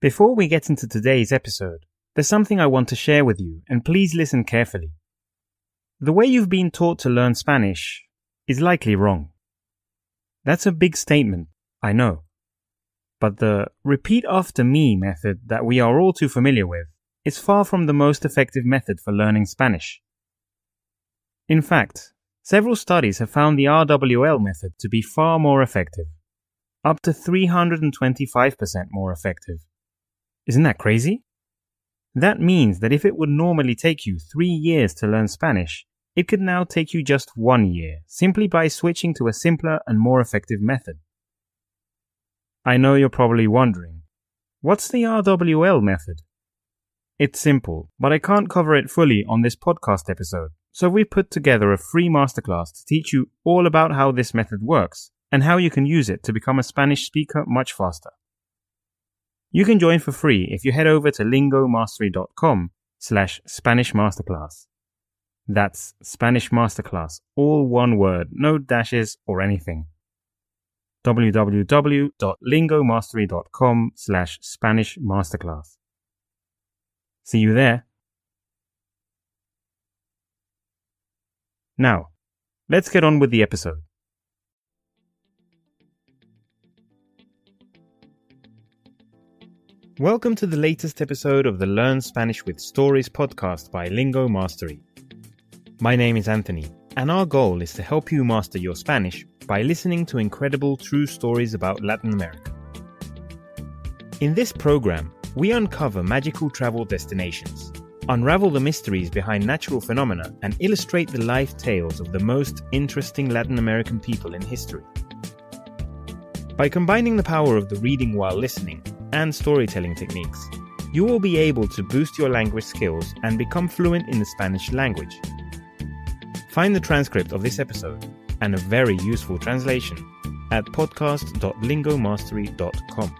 Before we get into today's episode, there's something I want to share with you, and please listen carefully. The way you've been taught to learn Spanish is likely wrong. That's a big statement, I know. But the repeat after me method that we are all too familiar with is far from the most effective method for learning Spanish. In fact, several studies have found the RWL method to be far more effective, up to 325% more effective. Isn't that crazy? That means that if it would normally take you three years to learn Spanish, it could now take you just one year, simply by switching to a simpler and more effective method. I know you're probably wondering, what's the RWL method? It's simple, but I can't cover it fully on this podcast episode, so we've put together a free masterclass to teach you all about how this method works and how you can use it to become a Spanish speaker much faster. You can join for free if you head over to lingomastery.com slash Spanish Masterclass. That's Spanish Masterclass, all one word, no dashes or anything. www.lingomastery.com slash Spanish Masterclass. See you there. Now, let's get on with the episode. Welcome to the latest episode of the Learn Spanish with Stories podcast by Lingo Mastery. My name is Anthony, and our goal is to help you master your Spanish by listening to incredible true stories about Latin America. In this program, we uncover magical travel destinations, unravel the mysteries behind natural phenomena, and illustrate the life tales of the most interesting Latin American people in history. By combining the power of the reading while listening and storytelling techniques, you will be able to boost your language skills and become fluent in the Spanish language. Find the transcript of this episode and a very useful translation at podcast.lingomastery.com.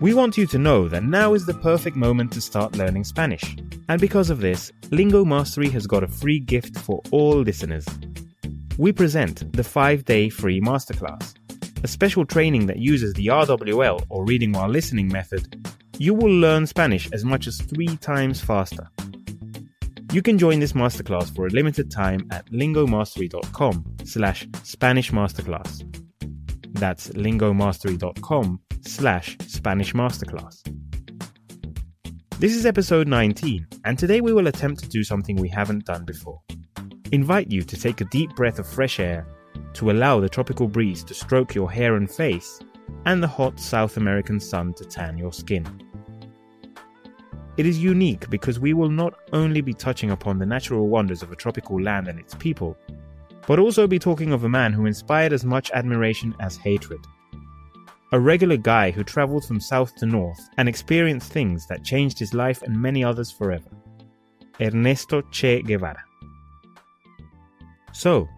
We want you to know that now is the perfect moment to start learning Spanish. And because of this, Lingo Mastery has got a free gift for all listeners. We present the 5 day free masterclass, a special training that uses the RWL or reading while listening method. You will learn Spanish as much as three times faster. You can join this masterclass for a limited time at lingomastery.com slash Spanish Masterclass. That's lingomastery.com slash Spanish Masterclass. This is episode 19, and today we will attempt to do something we haven't done before. Invite you to take a deep breath of fresh air, to allow the tropical breeze to stroke your hair and face, and the hot South American sun to tan your skin. It is unique because we will not only be touching upon the natural wonders of a tropical land and its people, but also be talking of a man who inspired as much admiration as hatred. A regular guy who traveled from south to north and experienced things that changed his life and many others forever. Ernesto Che Guevara. So,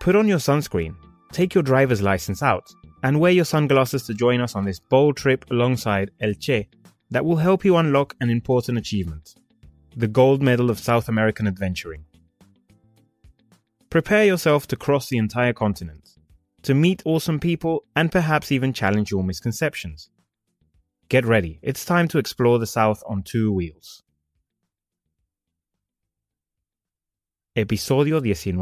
put on your sunscreen, take your driver's license out, and wear your sunglasses to join us on this bold trip alongside El Che that will help you unlock an important achievement the gold medal of South American adventuring. Prepare yourself to cross the entire continent, to meet awesome people, and perhaps even challenge your misconceptions. Get ready, it's time to explore the South on two wheels. Episodio 19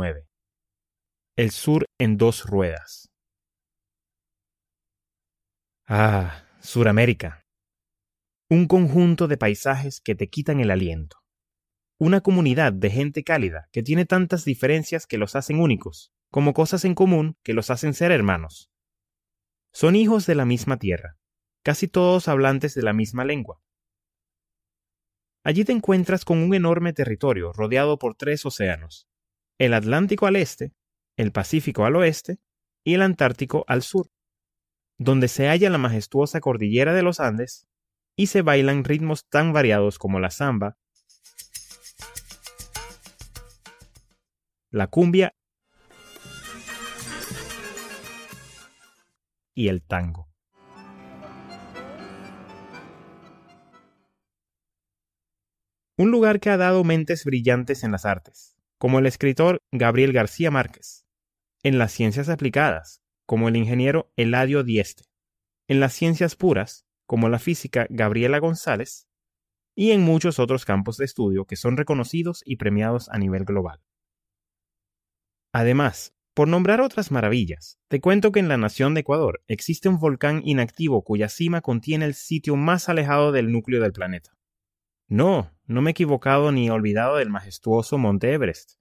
El Sur en dos ruedas. Ah, Suramérica. Un conjunto de paisajes que te quitan el aliento. Una comunidad de gente cálida que tiene tantas diferencias que los hacen únicos, como cosas en común que los hacen ser hermanos. Son hijos de la misma tierra, casi todos hablantes de la misma lengua. Allí te encuentras con un enorme territorio rodeado por tres océanos, el Atlántico al este, el Pacífico al oeste y el Antártico al sur, donde se halla la majestuosa cordillera de los Andes y se bailan ritmos tan variados como la samba, la cumbia y el tango. Un lugar que ha dado mentes brillantes en las artes, como el escritor Gabriel García Márquez, en las ciencias aplicadas, como el ingeniero Eladio Dieste, en las ciencias puras, como la física Gabriela González, y en muchos otros campos de estudio que son reconocidos y premiados a nivel global. Además, por nombrar otras maravillas, te cuento que en la nación de Ecuador existe un volcán inactivo cuya cima contiene el sitio más alejado del núcleo del planeta. No, no me he equivocado ni he olvidado del majestuoso Monte Everest.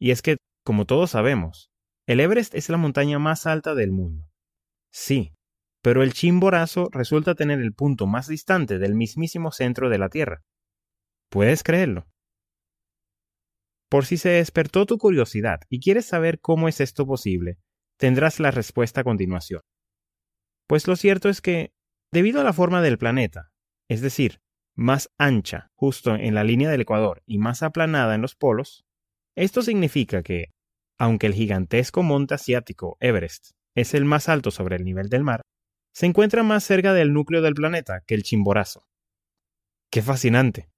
Y es que, como todos sabemos, el Everest es la montaña más alta del mundo. Sí, pero el Chimborazo resulta tener el punto más distante del mismísimo centro de la Tierra. ¿Puedes creerlo? Por si se despertó tu curiosidad y quieres saber cómo es esto posible, tendrás la respuesta a continuación. Pues lo cierto es que, debido a la forma del planeta, es decir, más ancha justo en la línea del Ecuador y más aplanada en los polos, esto significa que, aunque el gigantesco monte asiático Everest es el más alto sobre el nivel del mar, se encuentra más cerca del núcleo del planeta que el Chimborazo. ¡Qué fascinante!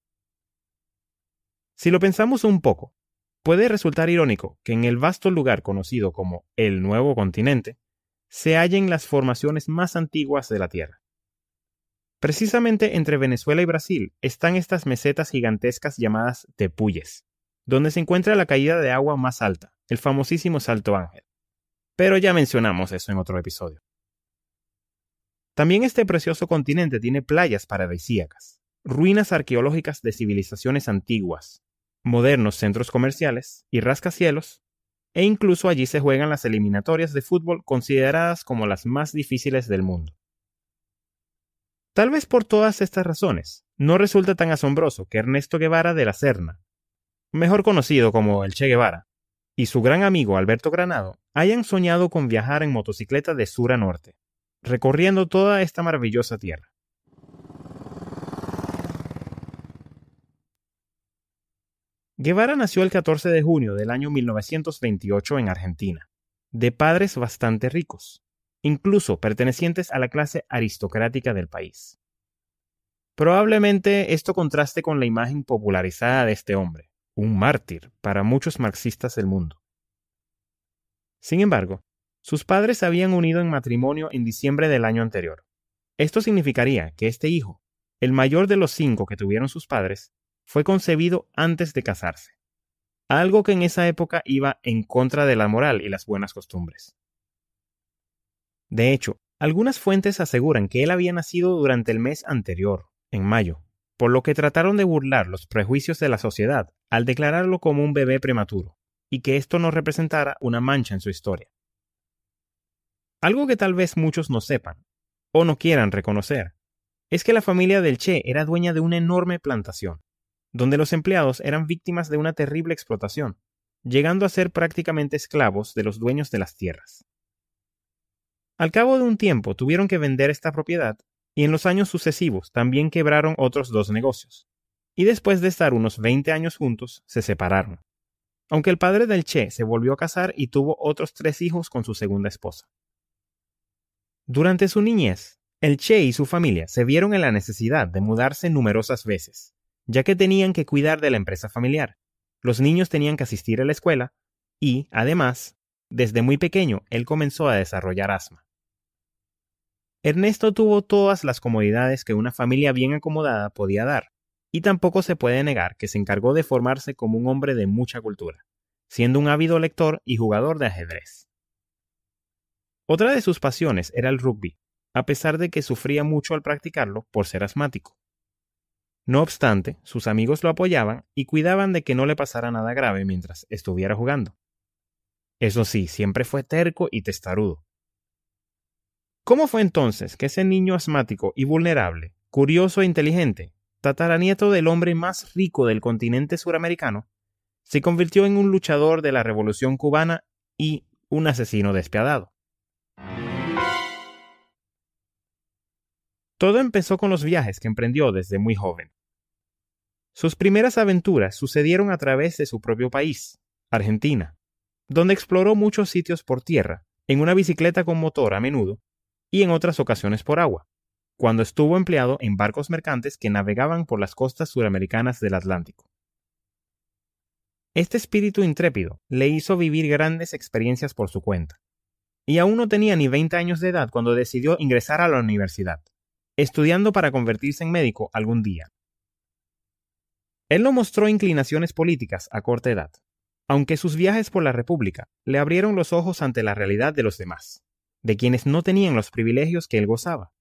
Si lo pensamos un poco, puede resultar irónico que en el vasto lugar conocido como el Nuevo Continente se hallen las formaciones más antiguas de la Tierra. Precisamente entre Venezuela y Brasil están estas mesetas gigantescas llamadas tepuyes, donde se encuentra la caída de agua más alta, el famosísimo Salto Ángel. Pero ya mencionamos eso en otro episodio. También este precioso continente tiene playas paradisíacas, ruinas arqueológicas de civilizaciones antiguas, modernos centros comerciales y rascacielos, e incluso allí se juegan las eliminatorias de fútbol consideradas como las más difíciles del mundo. Tal vez por todas estas razones, no resulta tan asombroso que Ernesto Guevara de la Serna, mejor conocido como el Che Guevara, y su gran amigo Alberto Granado hayan soñado con viajar en motocicleta de sur a norte, recorriendo toda esta maravillosa tierra. Guevara nació el 14 de junio del año 1928 en Argentina, de padres bastante ricos, incluso pertenecientes a la clase aristocrática del país. Probablemente esto contraste con la imagen popularizada de este hombre, un mártir para muchos marxistas del mundo. Sin embargo, sus padres se habían unido en matrimonio en diciembre del año anterior. Esto significaría que este hijo, el mayor de los cinco que tuvieron sus padres, fue concebido antes de casarse, algo que en esa época iba en contra de la moral y las buenas costumbres. De hecho, algunas fuentes aseguran que él había nacido durante el mes anterior, en mayo, por lo que trataron de burlar los prejuicios de la sociedad al declararlo como un bebé prematuro, y que esto no representara una mancha en su historia. Algo que tal vez muchos no sepan, o no quieran reconocer, es que la familia del Che era dueña de una enorme plantación, donde los empleados eran víctimas de una terrible explotación, llegando a ser prácticamente esclavos de los dueños de las tierras. Al cabo de un tiempo tuvieron que vender esta propiedad y en los años sucesivos también quebraron otros dos negocios. Y después de estar unos 20 años juntos, se separaron. Aunque el padre del Che se volvió a casar y tuvo otros tres hijos con su segunda esposa. Durante su niñez, el Che y su familia se vieron en la necesidad de mudarse numerosas veces, ya que tenían que cuidar de la empresa familiar. Los niños tenían que asistir a la escuela y, además, desde muy pequeño él comenzó a desarrollar asma. Ernesto tuvo todas las comodidades que una familia bien acomodada podía dar, y tampoco se puede negar que se encargó de formarse como un hombre de mucha cultura, siendo un ávido lector y jugador de ajedrez. Otra de sus pasiones era el rugby, a pesar de que sufría mucho al practicarlo por ser asmático. No obstante, sus amigos lo apoyaban y cuidaban de que no le pasara nada grave mientras estuviera jugando. Eso sí, siempre fue terco y testarudo, ¿Cómo fue entonces que ese niño asmático y vulnerable, curioso e inteligente, tataranieto del hombre más rico del continente suramericano, se convirtió en un luchador de la revolución cubana y un asesino despiadado? Todo empezó con los viajes que emprendió desde muy joven. Sus primeras aventuras sucedieron a través de su propio país, Argentina, donde exploró muchos sitios por tierra, en una bicicleta con motor a menudo, y en otras ocasiones por agua, cuando estuvo empleado en barcos mercantes que navegaban por las costas suramericanas del Atlántico. Este espíritu intrépido le hizo vivir grandes experiencias por su cuenta, y aún no tenía ni 20 años de edad cuando decidió ingresar a la universidad, estudiando para convertirse en médico algún día. Él no mostró inclinaciones políticas a corta edad, aunque sus viajes por la República le abrieron los ojos ante la realidad de los demás, de quienes no tenían los privilegios que él gozaba,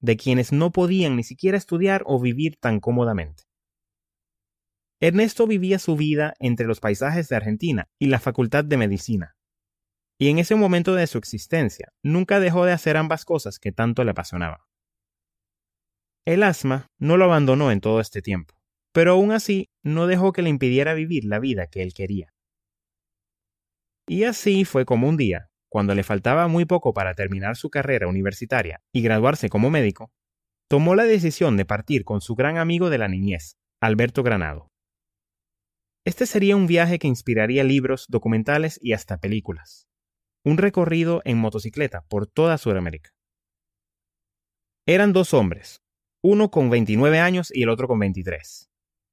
de quienes no podían ni siquiera estudiar o vivir tan cómodamente. Ernesto vivía su vida entre los paisajes de Argentina y la Facultad de Medicina, y en ese momento de su existencia nunca dejó de hacer ambas cosas que tanto le apasionaban. El asma no lo abandonó en todo este tiempo, pero aún así no dejó que le impidiera vivir la vida que él quería. Y así fue como un día, cuando le faltaba muy poco para terminar su carrera universitaria y graduarse como médico, tomó la decisión de partir con su gran amigo de la niñez, Alberto Granado. Este sería un viaje que inspiraría libros, documentales y hasta películas. Un recorrido en motocicleta por toda Sudamérica. Eran dos hombres, uno con 29 años y el otro con 23.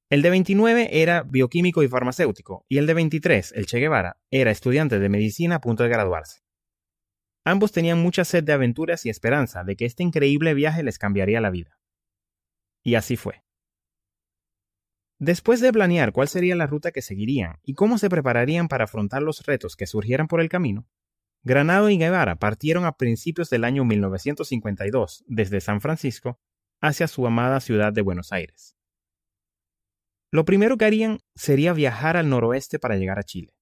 El de 29 era bioquímico y farmacéutico, y el de 23, el Che Guevara, era estudiante de medicina a punto de graduarse. Ambos tenían mucha sed de aventuras y esperanza de que este increíble viaje les cambiaría la vida. Y así fue. Después de planear cuál sería la ruta que seguirían y cómo se prepararían para afrontar los retos que surgieran por el camino, Granado y Guevara partieron a principios del año 1952 desde San Francisco hacia su amada ciudad de Buenos Aires. Lo primero que harían sería viajar al noroeste para llegar a Chile.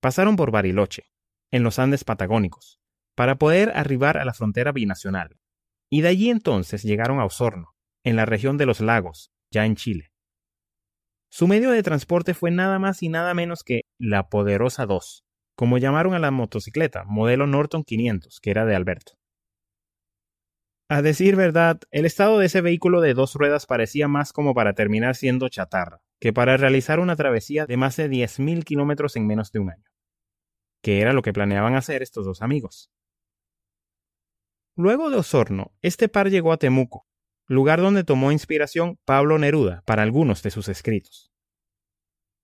Pasaron por Bariloche, en los Andes Patagónicos, para poder arribar a la frontera binacional, y de allí entonces llegaron a Osorno, en la región de los lagos, ya en Chile. Su medio de transporte fue nada más y nada menos que la Poderosa 2, como llamaron a la motocicleta, modelo Norton 500, que era de Alberto. A decir verdad, el estado de ese vehículo de dos ruedas parecía más como para terminar siendo chatarra, que para realizar una travesía de más de 10.000 kilómetros en menos de un año, que era lo que planeaban hacer estos dos amigos. Luego de Osorno, este par llegó a Temuco, lugar donde tomó inspiración Pablo Neruda para algunos de sus escritos.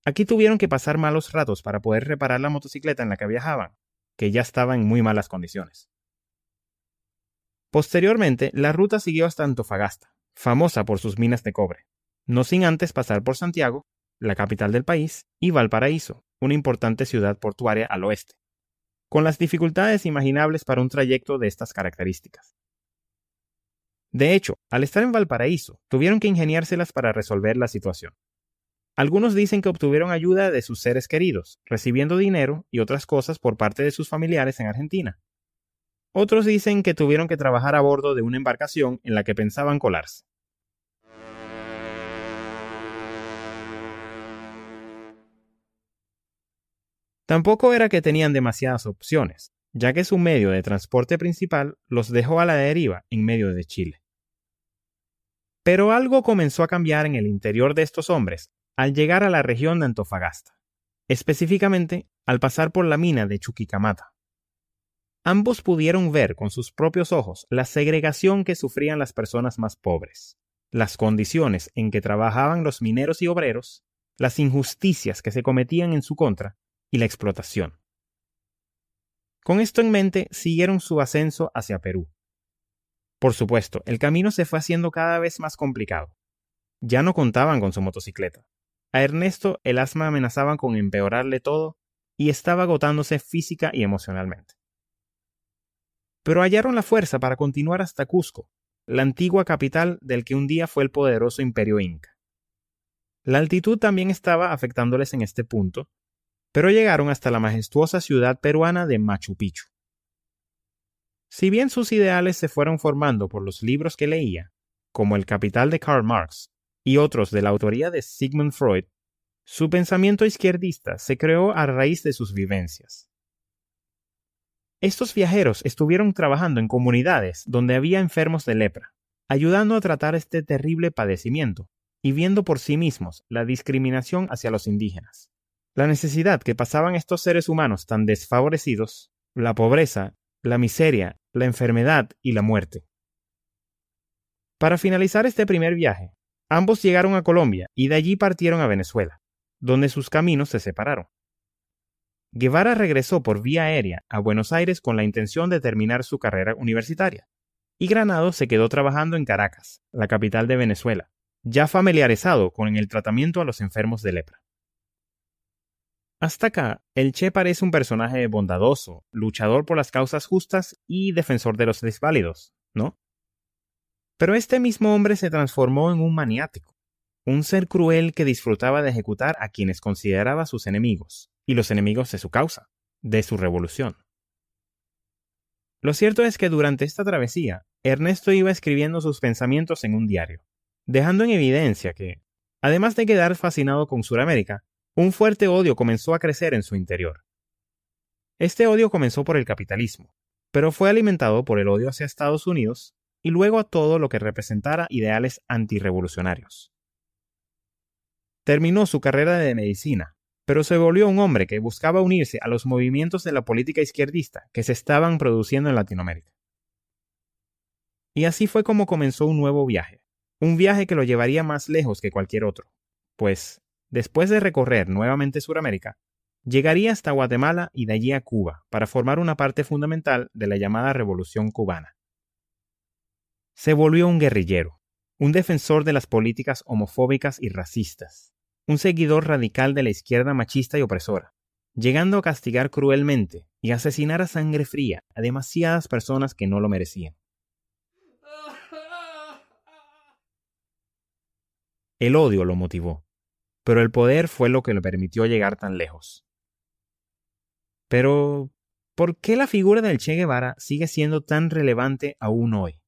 Aquí tuvieron que pasar malos ratos para poder reparar la motocicleta en la que viajaban, que ya estaba en muy malas condiciones. Posteriormente, la ruta siguió hasta Antofagasta, famosa por sus minas de cobre, no sin antes pasar por Santiago, la capital del país, y Valparaíso, una importante ciudad portuaria al oeste, con las dificultades imaginables para un trayecto de estas características. De hecho, al estar en Valparaíso, tuvieron que ingeniárselas para resolver la situación. Algunos dicen que obtuvieron ayuda de sus seres queridos, recibiendo dinero y otras cosas por parte de sus familiares en Argentina, otros dicen que tuvieron que trabajar a bordo de una embarcación en la que pensaban colarse. Tampoco era que tenían demasiadas opciones, ya que su medio de transporte principal los dejó a la deriva en medio de Chile. Pero algo comenzó a cambiar en el interior de estos hombres al llegar a la región de Antofagasta, específicamente al pasar por la mina de Chuquicamata. Ambos pudieron ver con sus propios ojos la segregación que sufrían las personas más pobres, las condiciones en que trabajaban los mineros y obreros, las injusticias que se cometían en su contra y la explotación. Con esto en mente, siguieron su ascenso hacia Perú. Por supuesto, el camino se fue haciendo cada vez más complicado. Ya no contaban con su motocicleta. A Ernesto el asma amenazaba con empeorarle todo y estaba agotándose física y emocionalmente pero hallaron la fuerza para continuar hasta Cusco, la antigua capital del que un día fue el poderoso imperio inca. La altitud también estaba afectándoles en este punto, pero llegaron hasta la majestuosa ciudad peruana de Machu Picchu. Si bien sus ideales se fueron formando por los libros que leía, como El Capital de Karl Marx y otros de la autoría de Sigmund Freud, su pensamiento izquierdista se creó a raíz de sus vivencias. Estos viajeros estuvieron trabajando en comunidades donde había enfermos de lepra, ayudando a tratar este terrible padecimiento y viendo por sí mismos la discriminación hacia los indígenas. La necesidad que pasaban estos seres humanos tan desfavorecidos, la pobreza, la miseria, la enfermedad y la muerte. Para finalizar este primer viaje, ambos llegaron a Colombia y de allí partieron a Venezuela, donde sus caminos se separaron. Guevara regresó por vía aérea a Buenos Aires con la intención de terminar su carrera universitaria, y Granados se quedó trabajando en Caracas, la capital de Venezuela, ya familiarizado con el tratamiento a los enfermos de lepra. Hasta acá, el Che parece un personaje bondadoso, luchador por las causas justas y defensor de los desválidos, ¿no? Pero este mismo hombre se transformó en un maniático, un ser cruel que disfrutaba de ejecutar a quienes consideraba sus enemigos, y los enemigos de su causa, de su revolución. Lo cierto es que durante esta travesía, Ernesto iba escribiendo sus pensamientos en un diario, dejando en evidencia que, además de quedar fascinado con Sudamérica, un fuerte odio comenzó a crecer en su interior. Este odio comenzó por el capitalismo, pero fue alimentado por el odio hacia Estados Unidos y luego a todo lo que representara ideales antirrevolucionarios. Terminó su carrera de medicina, pero se volvió un hombre que buscaba unirse a los movimientos de la política izquierdista que se estaban produciendo en Latinoamérica. Y así fue como comenzó un nuevo viaje, un viaje que lo llevaría más lejos que cualquier otro, pues, después de recorrer nuevamente Sudamérica, llegaría hasta Guatemala y de allí a Cuba para formar una parte fundamental de la llamada Revolución cubana se volvió un guerrillero, un defensor de las políticas homofóbicas y racistas, un seguidor radical de la izquierda machista y opresora, llegando a castigar cruelmente y asesinar a sangre fría a demasiadas personas que no lo merecían. El odio lo motivó, pero el poder fue lo que le permitió llegar tan lejos. Pero, ¿por qué la figura del Che Guevara sigue siendo tan relevante aún hoy?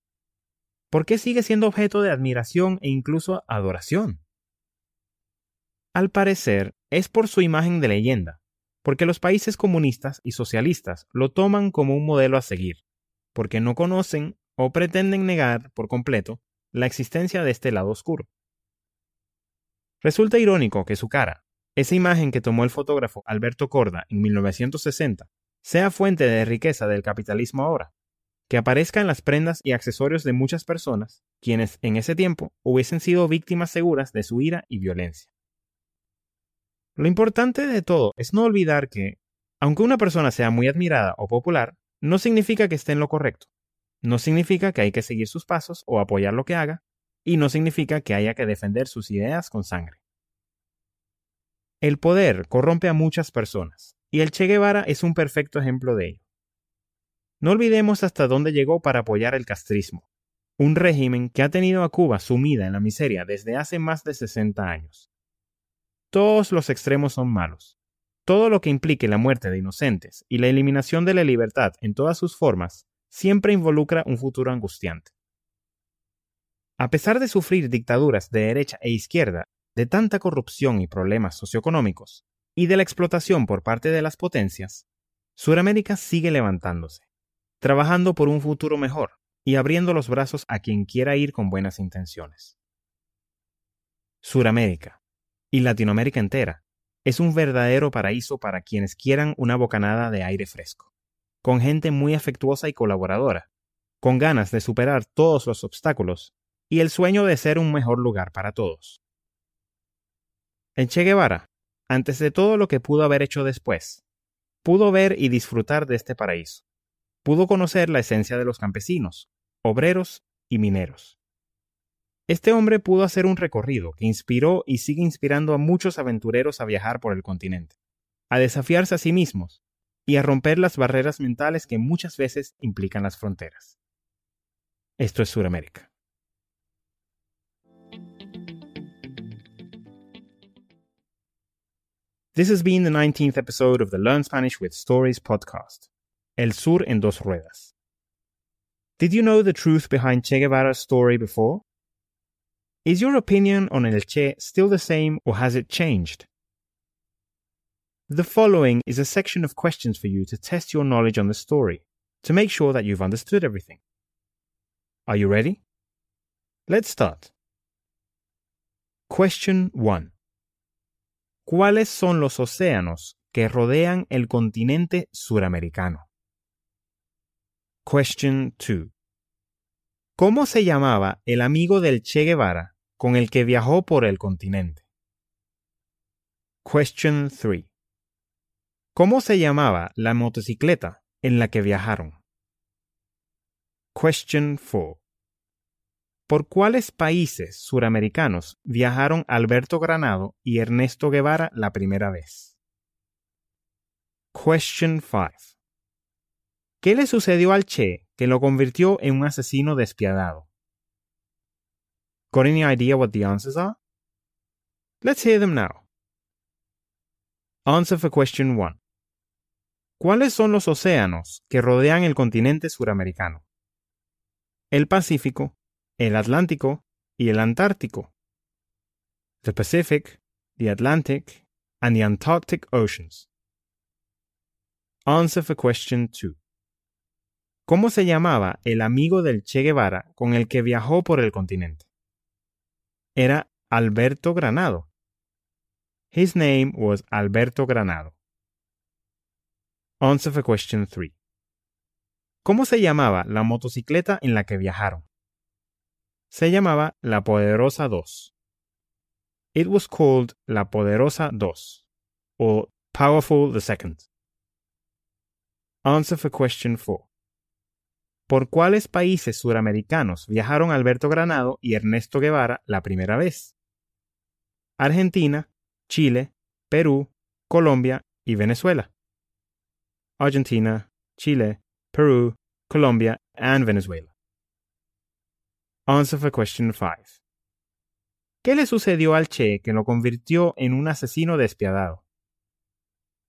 ¿por qué sigue siendo objeto de admiración e incluso adoración? Al parecer, es por su imagen de leyenda, porque los países comunistas y socialistas lo toman como un modelo a seguir, porque no conocen o pretenden negar por completo la existencia de este lado oscuro. Resulta irónico que su cara, esa imagen que tomó el fotógrafo Alberto Corda en 1960, sea fuente de riqueza del capitalismo ahora que aparezca en las prendas y accesorios de muchas personas, quienes en ese tiempo hubiesen sido víctimas seguras de su ira y violencia. Lo importante de todo es no olvidar que, aunque una persona sea muy admirada o popular, no significa que esté en lo correcto. No significa que hay que seguir sus pasos o apoyar lo que haga, y no significa que haya que defender sus ideas con sangre. El poder corrompe a muchas personas, y el Che Guevara es un perfecto ejemplo de ello. No olvidemos hasta dónde llegó para apoyar el castrismo, un régimen que ha tenido a Cuba sumida en la miseria desde hace más de 60 años. Todos los extremos son malos. Todo lo que implique la muerte de inocentes y la eliminación de la libertad en todas sus formas siempre involucra un futuro angustiante. A pesar de sufrir dictaduras de derecha e izquierda, de tanta corrupción y problemas socioeconómicos, y de la explotación por parte de las potencias, Suramérica sigue levantándose trabajando por un futuro mejor y abriendo los brazos a quien quiera ir con buenas intenciones. Suramérica y Latinoamérica entera es un verdadero paraíso para quienes quieran una bocanada de aire fresco, con gente muy afectuosa y colaboradora, con ganas de superar todos los obstáculos y el sueño de ser un mejor lugar para todos. En Che Guevara, antes de todo lo que pudo haber hecho después, pudo ver y disfrutar de este paraíso pudo conocer la esencia de los campesinos, obreros y mineros. Este hombre pudo hacer un recorrido que inspiró y sigue inspirando a muchos aventureros a viajar por el continente, a desafiarse a sí mismos y a romper las barreras mentales que muchas veces implican las fronteras. Esto es Sudamérica. This has been the 19th episode of the Learn Spanish with Stories podcast. El Sur en dos ruedas. Did you know the truth behind Che Guevara's story before? Is your opinion on El Che still the same or has it changed? The following is a section of questions for you to test your knowledge on the story, to make sure that you've understood everything. Are you ready? Let's start. Question 1. ¿Cuáles son los océanos que rodean el continente suramericano? Question 2. ¿Cómo se llamaba el amigo del Che Guevara con el que viajó por el continente? Question 3. ¿Cómo se llamaba la motocicleta en la que viajaron? Question 4. ¿Por cuáles países suramericanos viajaron Alberto Granado y Ernesto Guevara la primera vez? Question 5. ¿Qué le sucedió al Che que lo convirtió en un asesino despiadado? Got any idea what the answers are? Let's hear them now. Answer for question 1. ¿Cuáles son los océanos que rodean el continente suramericano? El Pacífico, el Atlántico y el Antártico. The Pacific, the Atlantic, and the Antarctic Oceans. Answer for question 2. ¿Cómo se llamaba el amigo del Che Guevara con el que viajó por el continente? Era Alberto Granado. His name was Alberto Granado. Answer for question 3. ¿Cómo se llamaba la motocicleta en la que viajaron? Se llamaba La Poderosa 2. It was called La Poderosa 2 or Powerful II. Answer for question 4. ¿Por cuáles países suramericanos viajaron Alberto Granado y Ernesto Guevara la primera vez? Argentina, Chile, Perú, Colombia y Venezuela. Argentina, Chile, Peru, Colombia, and Venezuela. Answer for question 5. ¿Qué le sucedió al Che que lo convirtió en un asesino despiadado?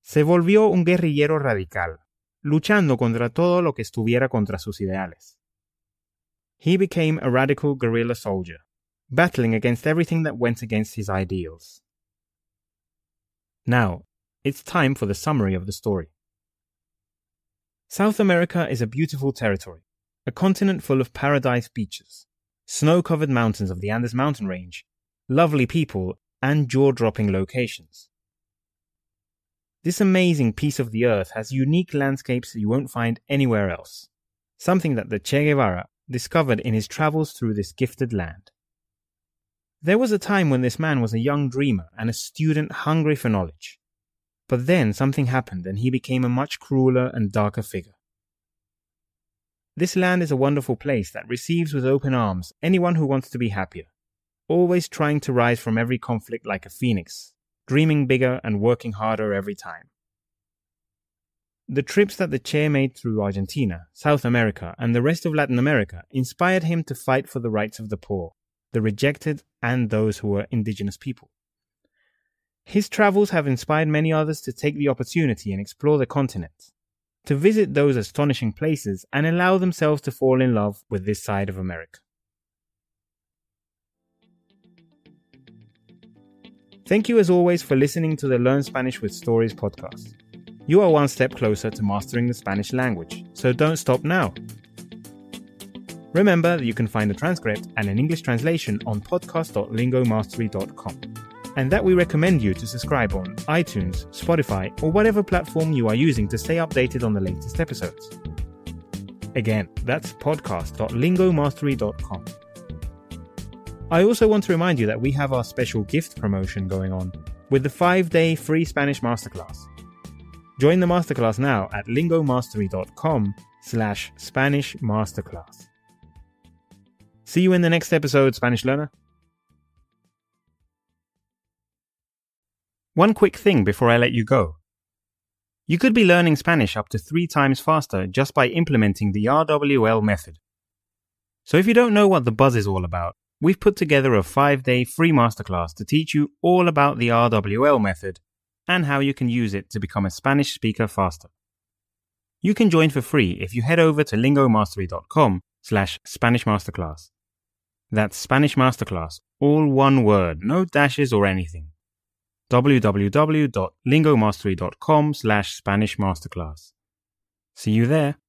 Se volvió un guerrillero radical, luchando contra todo lo que estuviera contra sus ideales. He became a radical guerrilla soldier, battling against everything that went against his ideals. Now, it's time for the summary of the story. South America is a beautiful territory, a continent full of paradise beaches, snow covered mountains of the Andes mountain range, lovely people, and jaw dropping locations. This amazing piece of the earth has unique landscapes you won't find anywhere else, something that the Che Guevara discovered in his travels through this gifted land. There was a time when this man was a young dreamer and a student hungry for knowledge. But then something happened and he became a much crueler and darker figure. This land is a wonderful place that receives with open arms anyone who wants to be happier, always trying to rise from every conflict like a phoenix, dreaming bigger and working harder every time. The trips that the chair made through Argentina, South America, and the rest of Latin America inspired him to fight for the rights of the poor, the rejected, and those who were indigenous people. His travels have inspired many others to take the opportunity and explore the continent, to visit those astonishing places and allow themselves to fall in love with this side of America. Thank you as always for listening to the Learn Spanish with Stories podcast. You are one step closer to mastering the Spanish language, so don't stop now. Remember that you can find a transcript and an English translation on podcast.lingomastery.com, and that we recommend you to subscribe on iTunes, Spotify, or whatever platform you are using to stay updated on the latest episodes. Again, that's podcast.lingomastery.com. I also want to remind you that we have our special gift promotion going on with the 5-day free Spanish masterclass. Join the masterclass now at lingomastery.com slash Spanish Masterclass. See you in the next episode, Spanish learner. One quick thing before I let you go. You could be learning Spanish up to three times faster just by implementing the RWL method. So if you don't know what the buzz is all about, we've put together a five day free masterclass to teach you all about the RWL method and how you can use it to become a Spanish speaker faster. You can join for free if you head over to lingomastery.com slash Spanish Masterclass. That's Spanish Masterclass, all one word, no dashes or anything. www.lingomastery.com slash Spanish Masterclass. See you there.